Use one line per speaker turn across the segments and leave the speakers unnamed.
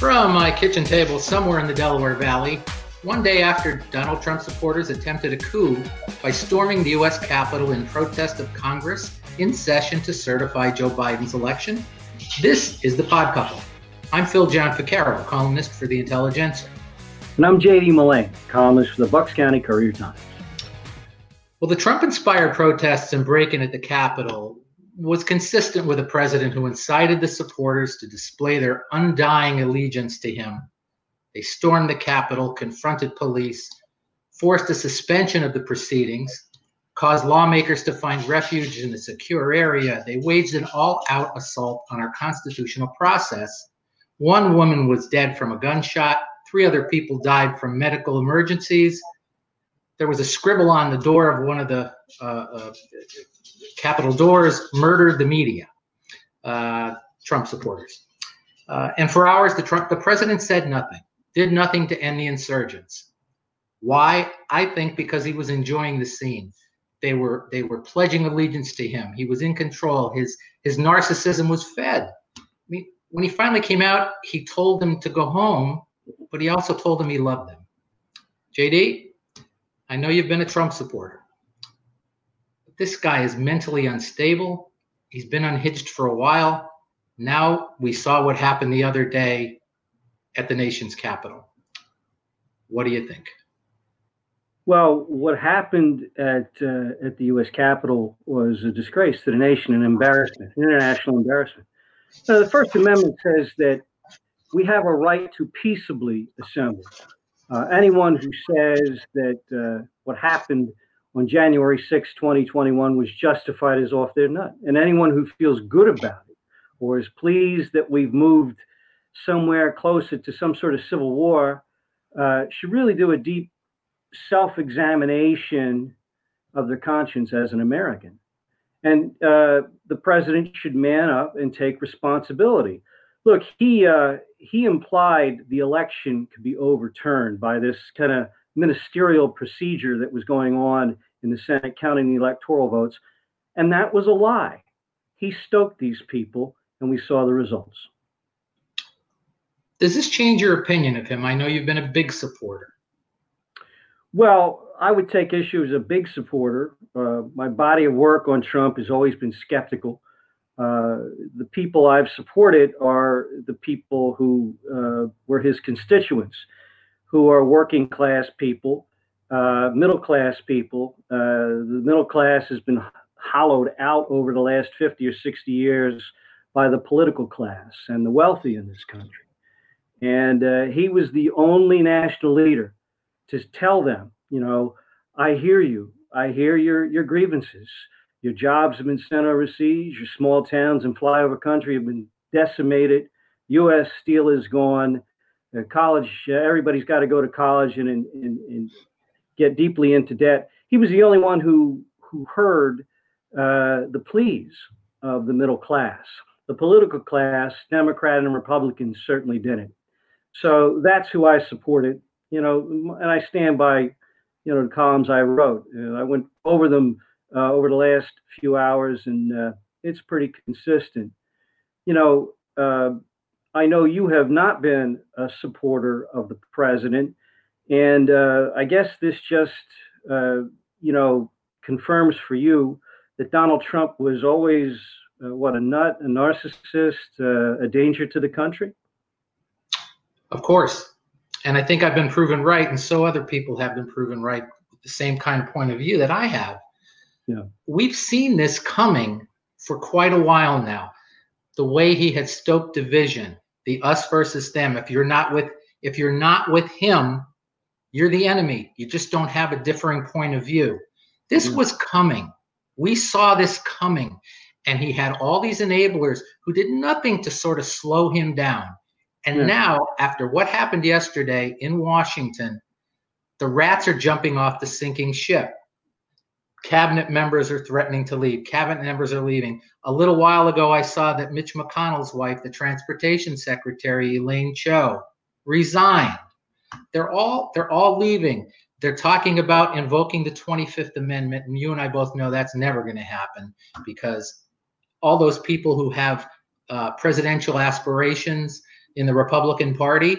From my kitchen table somewhere in the Delaware Valley, one day after Donald Trump supporters attempted a coup by storming the U.S. Capitol in protest of Congress in session to certify Joe Biden's election, this is the Pod Couple. I'm Phil Gianficaro, columnist for the Intelligencer.
And I'm JD Mullane, columnist for the Bucks County Courier Times.
Well, the Trump inspired protests and break in at the Capitol was consistent with a president who incited the supporters to display their undying allegiance to him. They stormed the Capitol, confronted police, forced a suspension of the proceedings, caused lawmakers to find refuge in a secure area. They waged an all out assault on our constitutional process. One woman was dead from a gunshot, three other people died from medical emergencies. There was a scribble on the door of one of the uh, uh, Capitol doors murdered the media, uh, Trump supporters. Uh, and for hours, the, Trump, the president said nothing, did nothing to end the insurgents. Why? I think because he was enjoying the scene. They were they were pledging allegiance to him. He was in control. His his narcissism was fed. I mean, when he finally came out, he told them to go home, but he also told them he loved them. JD, I know you've been a Trump supporter. This guy is mentally unstable. He's been unhinged for a while. Now we saw what happened the other day at the nation's capital. What do you think?
Well, what happened at uh, at the U.S. Capitol was a disgrace to the nation, an embarrassment, an international embarrassment. So the First Amendment says that we have a right to peaceably assemble. Uh, anyone who says that uh, what happened on January 6, 2021 was justified as off their nut. And anyone who feels good about it or is pleased that we've moved somewhere closer to some sort of civil war uh, should really do a deep self examination of their conscience as an American. And uh, the president should man up and take responsibility. Look, he uh, he implied the election could be overturned by this kind of ministerial procedure that was going on in the Senate counting the electoral votes, and that was a lie. He stoked these people, and we saw the results.
Does this change your opinion of him? I know you've been a big supporter.
Well, I would take issue as a big supporter. Uh, my body of work on Trump has always been skeptical. Uh, the people I've supported are the people who uh, were his constituents, who are working class people, uh, middle class people. Uh, the middle class has been hollowed out over the last 50 or 60 years by the political class and the wealthy in this country. And uh, he was the only national leader to tell them, you know, I hear you. I hear your your grievances. Your jobs have been sent overseas. Your small towns and flyover country have been decimated. U.S. steel is gone. College, uh, everybody's got to go to college and, and, and, get deeply into debt. He was the only one who who heard uh, the pleas of the middle class. The political class, Democrat and Republicans, certainly didn't. So that's who I supported you know, and I stand by, you know, the columns I wrote. Uh, I went over them over the last few hours, and it's pretty consistent. You know, I know you have not been a supporter of the president, and uh, I guess this just, uh, you know, confirms for you that Donald Trump was always what a nut, a narcissist, a danger to the country.
Of course and I think I've been proven right, and so other people have been proven right with the same kind of point of view that I have. Yeah. We've seen this coming for quite a while now. The way he had stoked division, the us versus them. If you're not with if you're not with him, you're the enemy. You just don't have a differing point of view. This mm. was coming. We saw this coming, and he had all these enablers who did nothing to sort of slow him down. And
Yeah.
now, after what happened yesterday in Washington, the rats are jumping off the sinking ship. Cabinet members are threatening to leave. Cabinet members are leaving. A little while ago, I saw that Mitch McConnell's wife, the transportation secretary, Elaine Chao, resigned. They're all they're all leaving. They're talking about invoking the 25th Amendment, and you and I both know that's never going to happen because all those people who have uh, presidential aspirations in the Republican Party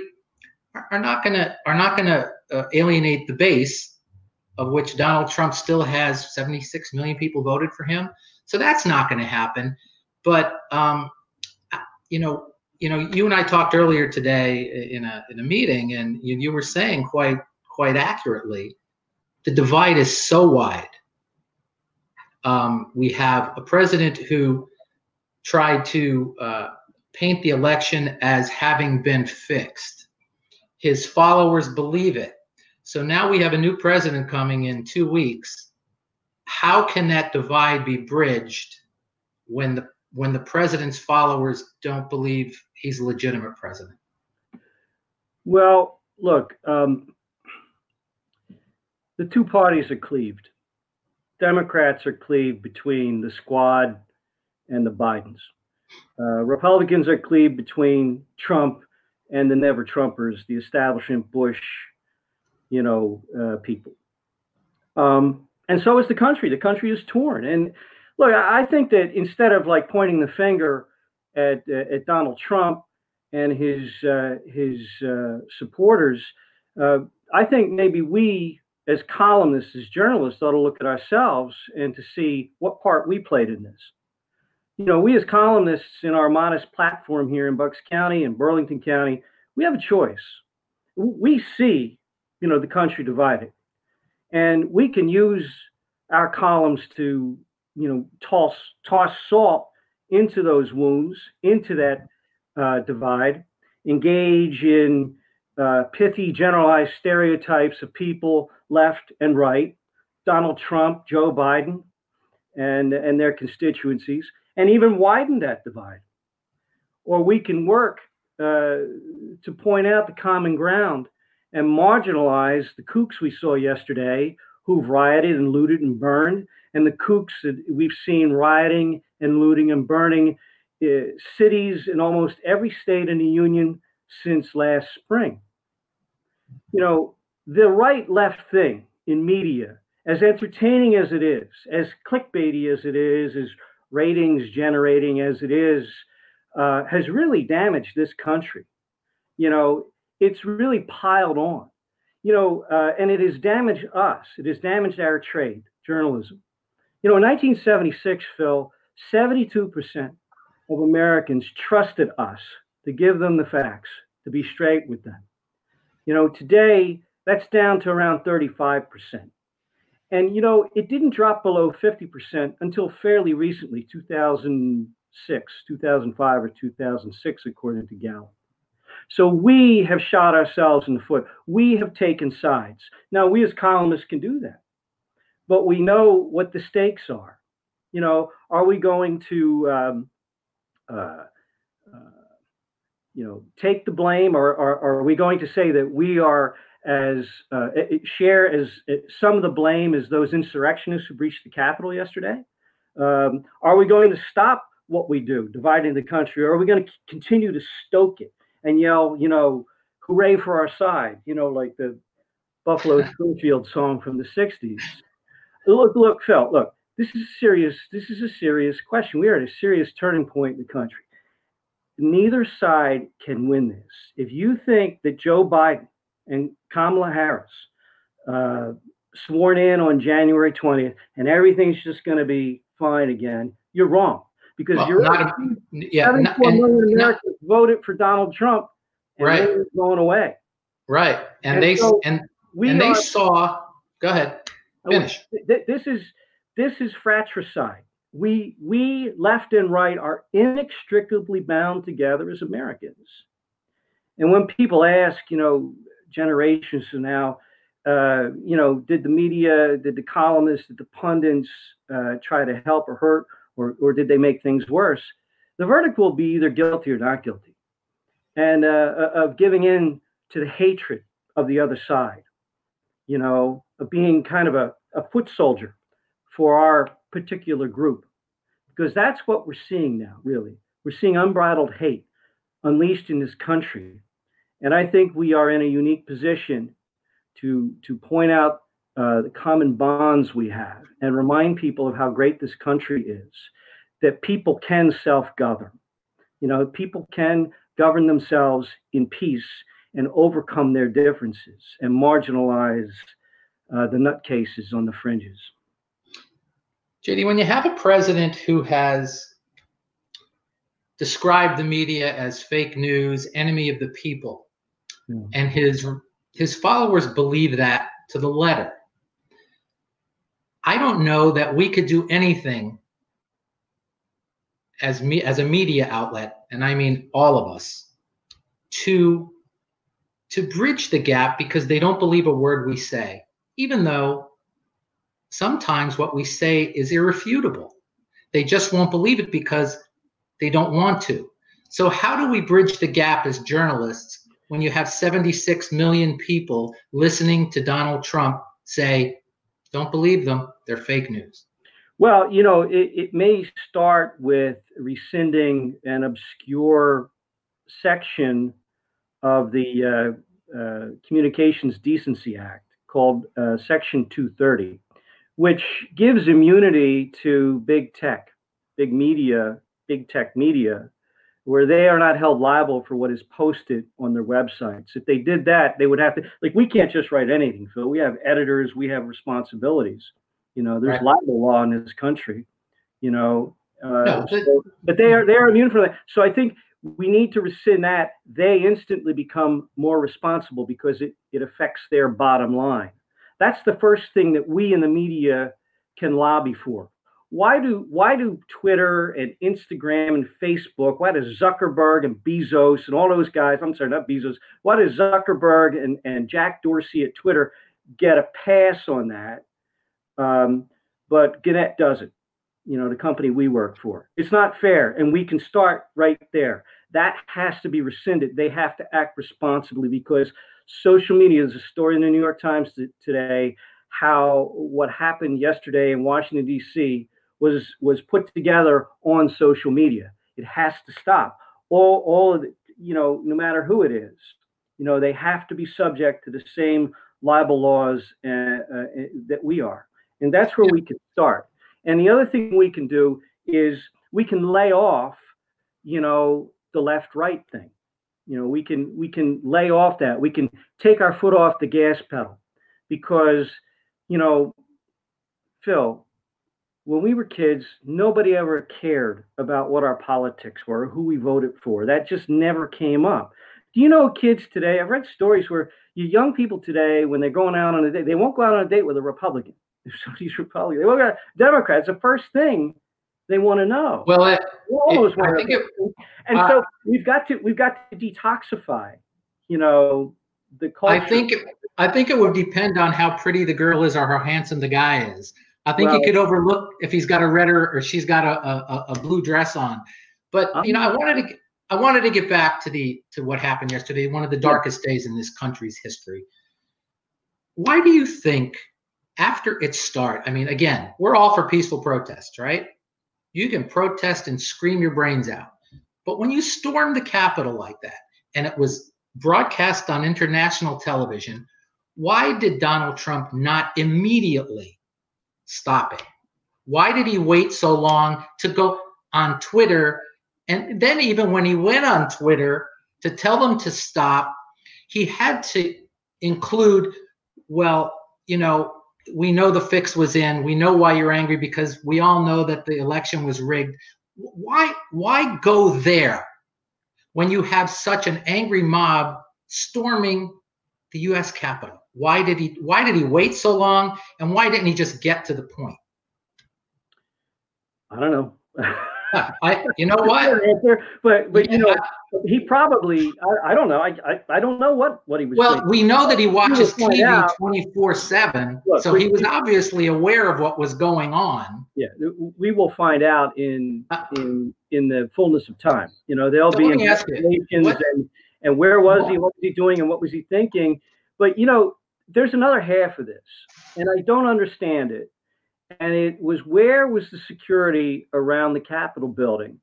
are, not going to are not going to uh, alienate the base of which Donald Trump still has 76 million people voted for him. So that's not going to happen. But um, you know, you know, you and I talked earlier today in a in a meeting, and you, you were saying quite quite accurately, the divide is so wide. Um, we have a president who tried to uh, paint the election as having been fixed. His followers believe it. So now we have a new president coming in two weeks. How can that divide be bridged when the when the president's followers don't believe he's a legitimate president?
Well, look, um, the two parties are cleaved. Democrats are cleaved between the squad and the Bidens. Uh, Republicans are cleaved between Trump and the never Trumpers, the establishment Bush, you know, uh, people. Um, and so is the country. The country is torn. And look, I think that instead of like pointing the finger at uh, at Donald Trump and his uh, his uh, supporters, uh, I think maybe we as columnists, as journalists, ought to look at ourselves and to see what part we played in this. You know, we as columnists in our modest platform here in Bucks County and Burlington County, we have a choice. We see, you know, the country divided, and we can use our columns to, you know, toss toss salt into those wounds, into that uh, divide, engage in uh, pithy, generalized stereotypes of people left and right, Donald Trump, Joe Biden, and, and their constituencies, and even widen that divide. Or we can work uh, to point out the common ground and marginalize the kooks we saw yesterday who've rioted and looted and burned, and the kooks that we've seen rioting and looting and burning uh, cities in almost every state in the union since last spring. You know, the right left thing in media, as entertaining as it is, as clickbaity as it is, as ratings generating as it is, uh, has really damaged this country. You know, it's really piled on. You know, uh, and it has damaged us. It has damaged our trade, journalism. You know, in 1976, Phil, 72% of Americans trusted us to give them the facts, to be straight with them. You know, today that's down to around 35%. And, you know, it didn't drop below 50% until fairly recently, 2006, 2005, or 2006, according to Gallup. So we have shot ourselves in the foot. We have taken sides. Now, we as columnists can do that, but we know what the stakes are. You know, are we going to, um, uh, uh, you know, take the blame, or, or, or, are we going to say that we are as uh, share as some of the blame as those insurrectionists who breached the Capitol yesterday? Um, are we going to stop what we do, dividing the country, or are we going to continue to stoke it and yell, you know, hooray for our side, you know, like the Buffalo Springfield song from the '60s? Look, look, Phil, look. This is a serious. This is a serious question. We are at a serious turning point in the country. Neither side can win this. If you think that Joe Biden and Kamala Harris uh, sworn in on January 20th and everything's just going to be fine again, you're wrong because
Well,
you're
not a- yeah,
74
not- and-
million
not-
Americans voted for Donald Trump and
Right.
going away.
right, and,
And
they
so
and
We
and they saw. Go ahead. Finish.
this is this is fratricide. We we left and right are inextricably bound together as Americans. And when people ask, you know, generations from now, uh, you know, did the media, did the columnists, did the pundits uh, try to help or hurt, or, or did they make things worse? The verdict will be either guilty or not guilty, and uh, of giving in to the hatred of the other side, you know, of being kind of a, a foot soldier for our particular group, because that's what we're seeing now, really. We're seeing unbridled hate unleashed in this country. And I think we are in a unique position to, to point out uh, the common bonds we have and remind people of how great this country is, that people can self govern. You know, people can govern themselves in peace and overcome their differences and marginalize uh, the nutcases on the fringes.
JD, when you have a president who has described the media as fake news, enemy of the people, yeah. and his his followers believe that to the letter. I don't know that we could do anything as me as a media outlet, and I mean all of us, to to bridge the gap because they don't believe a word we say, even though sometimes what we say is irrefutable. They just won't believe it because they don't want to. So, how do we bridge the gap as journalists when you have 76 million people listening to Donald Trump say, don't believe them, they're fake news?
Well, you know, it, it may start with rescinding an obscure section of the uh, uh, Communications Decency Act called uh, Section 230 which gives immunity to big tech, big media, big tech media, where they are not held liable for what is posted on their websites. If they did that, they would have to, like, we can't just write anything, Phil. We have editors, we have responsibilities. You know, there's right. libel law in this country, you know. Uh, no, but, so, but they are they are immune from that. So I think we need to rescind that. They instantly become more responsible because it, it affects their bottom line. That's the first thing that we in the media can lobby for. Why do why do Twitter and Instagram and Facebook, why does Zuckerberg and Bezos and all those guys, I'm sorry, not Bezos, why does Zuckerberg and, and Jack Dorsey at Twitter get a pass on that? Um, but Gannett doesn't, you know, the company we work for. It's not fair. And we can start right there. That has to be rescinded. They have to act responsibly because social media is a story in the New York Times today how what happened yesterday in Washington D.C. was was put together on social media. It has to stop. All all the, you know, no matter who it is, you know, they have to be subject to the same libel laws uh, uh, that we are, and that's where we can start. And the other thing we can do is we can lay off, you know, the left right thing you know we can we can lay off that we can take our foot off the gas pedal because you know phil when we were kids nobody ever cared about what our politics were who we voted for that just never came up do you know kids today i've read stories where you young people today when they're going out on a date they won't go out on a date with a republican if somebody's republican they won't go democrats the first thing they want to know.
Well, it, it, I think it,
and uh, so we've got to we've got to detoxify, you know, the culture.
I think I think it would depend on how pretty the girl is or how handsome the guy is. I think well, you could overlook if he's got a red or, or she's got a, a, a blue dress on. But you know, I wanted to I wanted to get back to the to what happened yesterday, one of the darkest days in this country's history. Why do you think after its start, I mean, again, we're all for peaceful protests, right? You can protest and scream your brains out. But when you storm the Capitol like that, and it was broadcast on international television, why did Donald Trump not immediately stop it? Why did he wait so long to go on Twitter? And then, even when he went on Twitter to tell them to stop, he had to include, well, you know, we know the fix was in. We know why you're angry because we all know that the election was rigged. Why why go there when you have such an angry mob storming the US Capitol? Why did he why did he wait so long and why didn't he just get to the point?
I don't know.
I, you know what?
But but you know, he probably I, I don't know I, I I don't know what what he was.
Well,
thinking.
we know that he watches
find
TV twenty four seven, so
we-
he was obviously aware of what was going on.
yeah, we will find out in uh, in in the fullness of time. You know, there'll
So
be
let me ask you,
investigations and and where was he? What was he doing? And what was he thinking? But you know, there's another half of this, and I don't understand it. And it was where was the security around the Capitol building?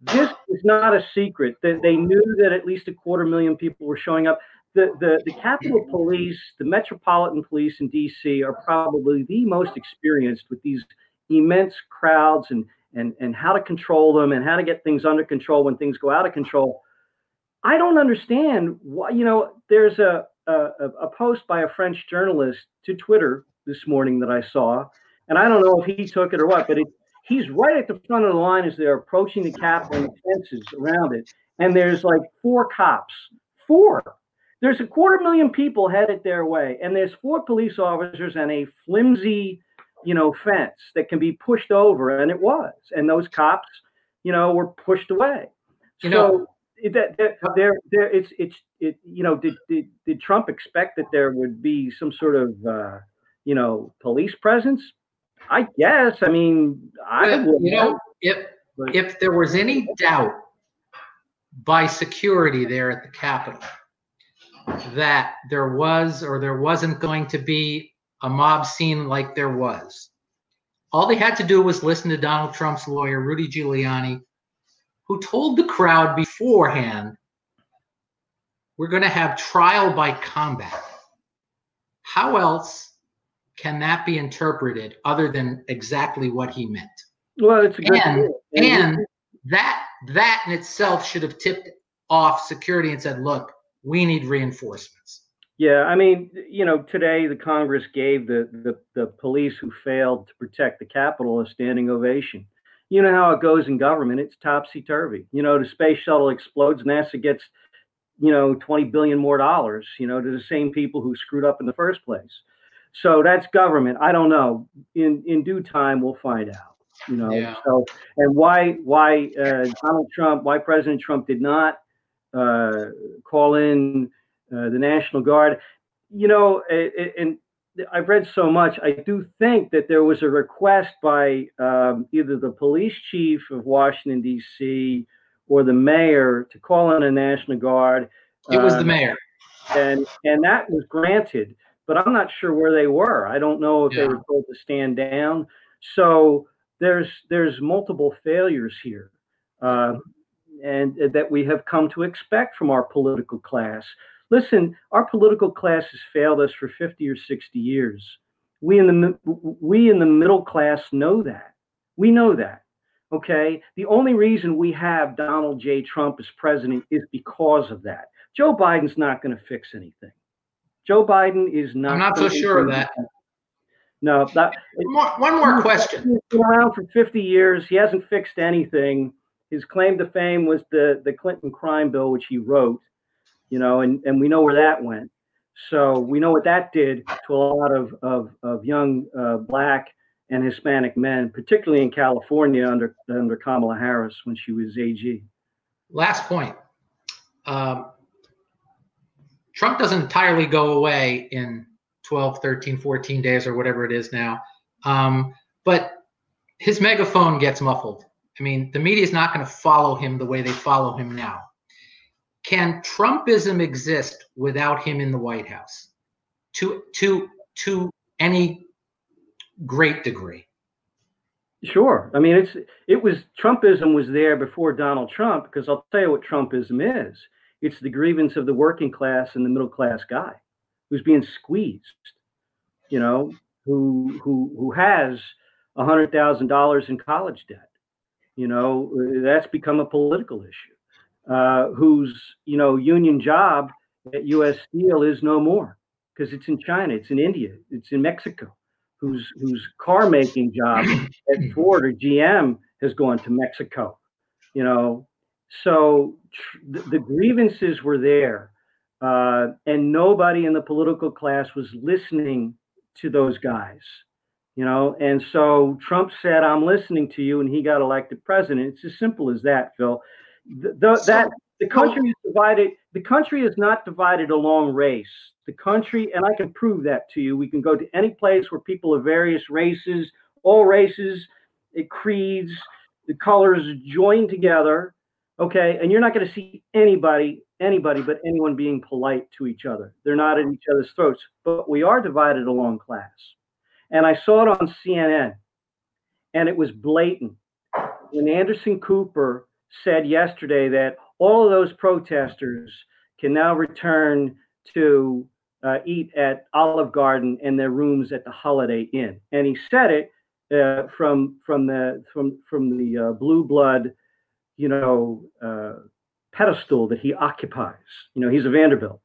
This is not a secret that they knew that at least a quarter million people were showing up. The, the, the Capitol Police, the Metropolitan Police in DC are probably the most experienced with these immense crowds and, and, and how to control them and how to get things under control when things go out of control. I don't understand why, you know, there's a, a, a post by a French journalist to Twitter this morning that I saw, and I don't know if he took it or what, but it, he's right at the front of the line as they're approaching the Capitol and the fences around it. And there's like four cops, four. There's a quarter million people headed their way, and there's four police officers and a flimsy, you know, fence that can be pushed over, and it was. And those cops, you know, were pushed away.
You
so
know-
that that there there it's it's it you know did, did did Trump expect that there would be some sort of uh, you know police presence? I guess. I mean, I
But,
would
you know, if
but-
if there was any doubt by security there at the Capitol that there was or there wasn't going to be a mob scene like there was, all they had to do was listen to Donald Trump's lawyer, Rudy Giuliani, who told the crowd beforehand, we're going to have trial by combat. How else can that be interpreted other than exactly what he meant?
well, it's a good
and-. And that that in itself should have tipped off security and said, look, we need reinforcements.
Yeah, I mean, you know, today the Congress gave the, the, the police who failed to protect the Capitol a standing ovation. You know how it goes in government, it's topsy turvy. You know, the space shuttle explodes, NASA gets, you know, 20 billion more dollars, you know, to the same people who screwed up in the first place. So that's government. I don't know. In in due time, we'll find out. You know.
Yeah.
So and why why uh, Donald Trump, why President Trump did not uh, call in uh, the National Guard. You know, and I've read so much. I do think that there was a request by um, either the police chief of Washington D.C. or the mayor to call in a National Guard.
It was
uh,
the mayor.
and and that was granted but i'm not sure where they were i don't know if they were told to stand down so there's there's multiple failures here uh, and that we have come to expect from our political class listen our political class has failed us for 50 or 60 years we in the we in the middle class know that we know that okay the only reason we have donald j trump as president is because of that Joe Biden's not going to fix anything. Joe Biden is not.
I'm not so sure of that.
anything. No, that,
One more, one more question.
He's been around for 50 years. He hasn't fixed anything. His claim to fame was the the Clinton crime bill, which he wrote. You know, and and we know where that went. So we know what that did to a lot of of, of young uh, black and Hispanic men, particularly in California under under Kamala Harris when she was AG.
Last point. Um, Trump doesn't entirely go away in 12, 13, 14 days or whatever it is now. Um, but his megaphone gets muffled. I mean, the media is not going to follow him the way they follow him now. Can Trumpism exist without him in the White House? To to to any great degree.
Sure. I mean, it's it was Trumpism was there before Donald Trump because I'll tell you what Trumpism is. It's the grievance of the working class and the middle class guy who's being squeezed. You know, who who who has a hundred thousand dollars in college debt. You know, that's become a political issue. Uh, whose you know union job at U.S. Steel is no more because it's in China, it's in India, it's in Mexico. Whose whose car making job at Ford or GM has gone to Mexico. You know, so tr- the, the grievances were there, uh, and nobody in the political class was listening to those guys. You know, and so Trump said, "I'm listening to you," and he got elected president. It's as simple as that, Phil. The, the, so, that the country is divided. The country is not divided along race. The country, and I can prove that to you. We can go to any place where people of various races, all races, creeds, the colors join together. Okay, and you're not going to see anybody, anybody, but anyone being polite to each other. They're not at each other's throats. But we are divided along class, and I saw it on CNN, and it was blatant when Anderson Cooper said yesterday that all of those protesters can now return to uh, eat at Olive Garden in their rooms at the Holiday Inn. And he said it uh, from from the from from the uh, blue blood, you know, uh, pedestal that he occupies. You know, he's a Vanderbilt.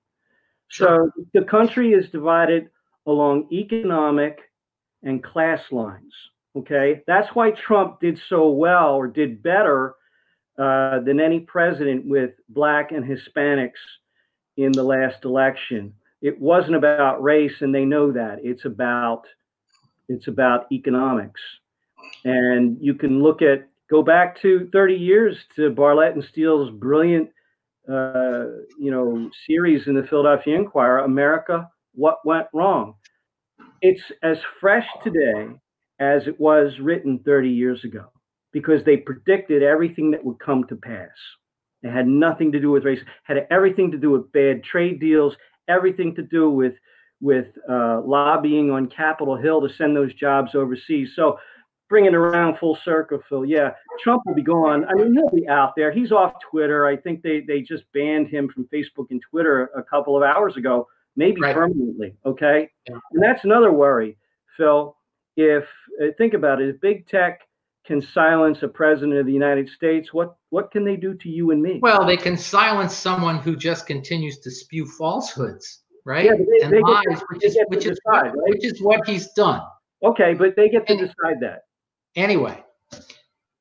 So the country is divided along economic and class lines. Okay, that's why Trump did so well or did better uh, than any president with black and Hispanics in the last election. It wasn't about race, and they know that. It's about it's about economics, and you can look at go back to 30 years to Barlett and Steele's brilliant, uh, you know, series in the Philadelphia Inquirer, America, What Went Wrong. It's as fresh today as it was written 30 years ago because they predicted everything that would come to pass. It had nothing to do with race, had everything to do with bad trade deals, everything to do with with uh, lobbying on Capitol Hill to send those jobs overseas. So bringing around full circle, Phil. Yeah, Trump will be gone. I mean, he'll be out there. He's off Twitter. I think they they just banned him from Facebook and Twitter a couple of hours ago, maybe right. permanently. Okay, yeah. and that's another worry, Phil. If uh, think about it, if big tech can silence a president of the United States, what what can they do to you and me?
Well, they can silence someone who just continues to spew falsehoods, right? Yeah, they, and they lies, get, which is which is decide, what, right? which is what he's done.
Okay, but they get to and, decide that.
Anyway,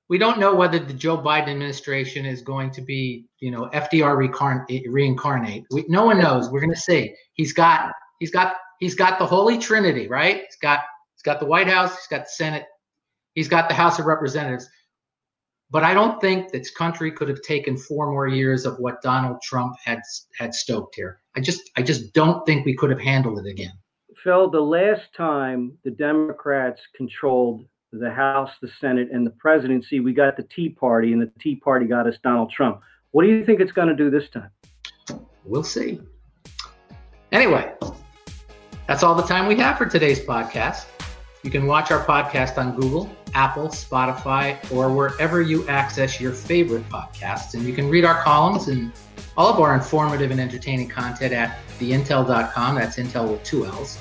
we don't know whether the Joe Biden administration is going to be, you know, FDR reincarnate. reincarnate. We, no one knows. We're going to see. He's got he's got he's got the Holy Trinity, right? He's got he's got the White House, he's got the Senate, He's got the House of Representatives. But I don't think this country could have taken four more years of what Donald Trump had had stoked here. I just I just don't think we could have handled it again.
Phil, the last time the Democrats controlled the House, the Senate, and the presidency, we got the Tea Party, and the Tea Party got us Donald Trump. What do you think it's going to do this time?
We'll see. Anyway, that's all the time we have for today's podcast. You can watch our podcast on Google, Apple, Spotify, or wherever you access your favorite podcasts. And you can read our columns and all of our informative and entertaining content at theintell.com. That's Intell with two L's.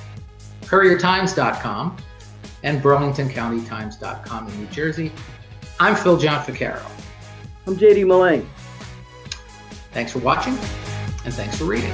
CourierTimes.com and BurlingtonCountyTimes.com in New Jersey. I'm Phil Gianficaro.
I'm JD Mullane.
Thanks for watching and thanks for reading.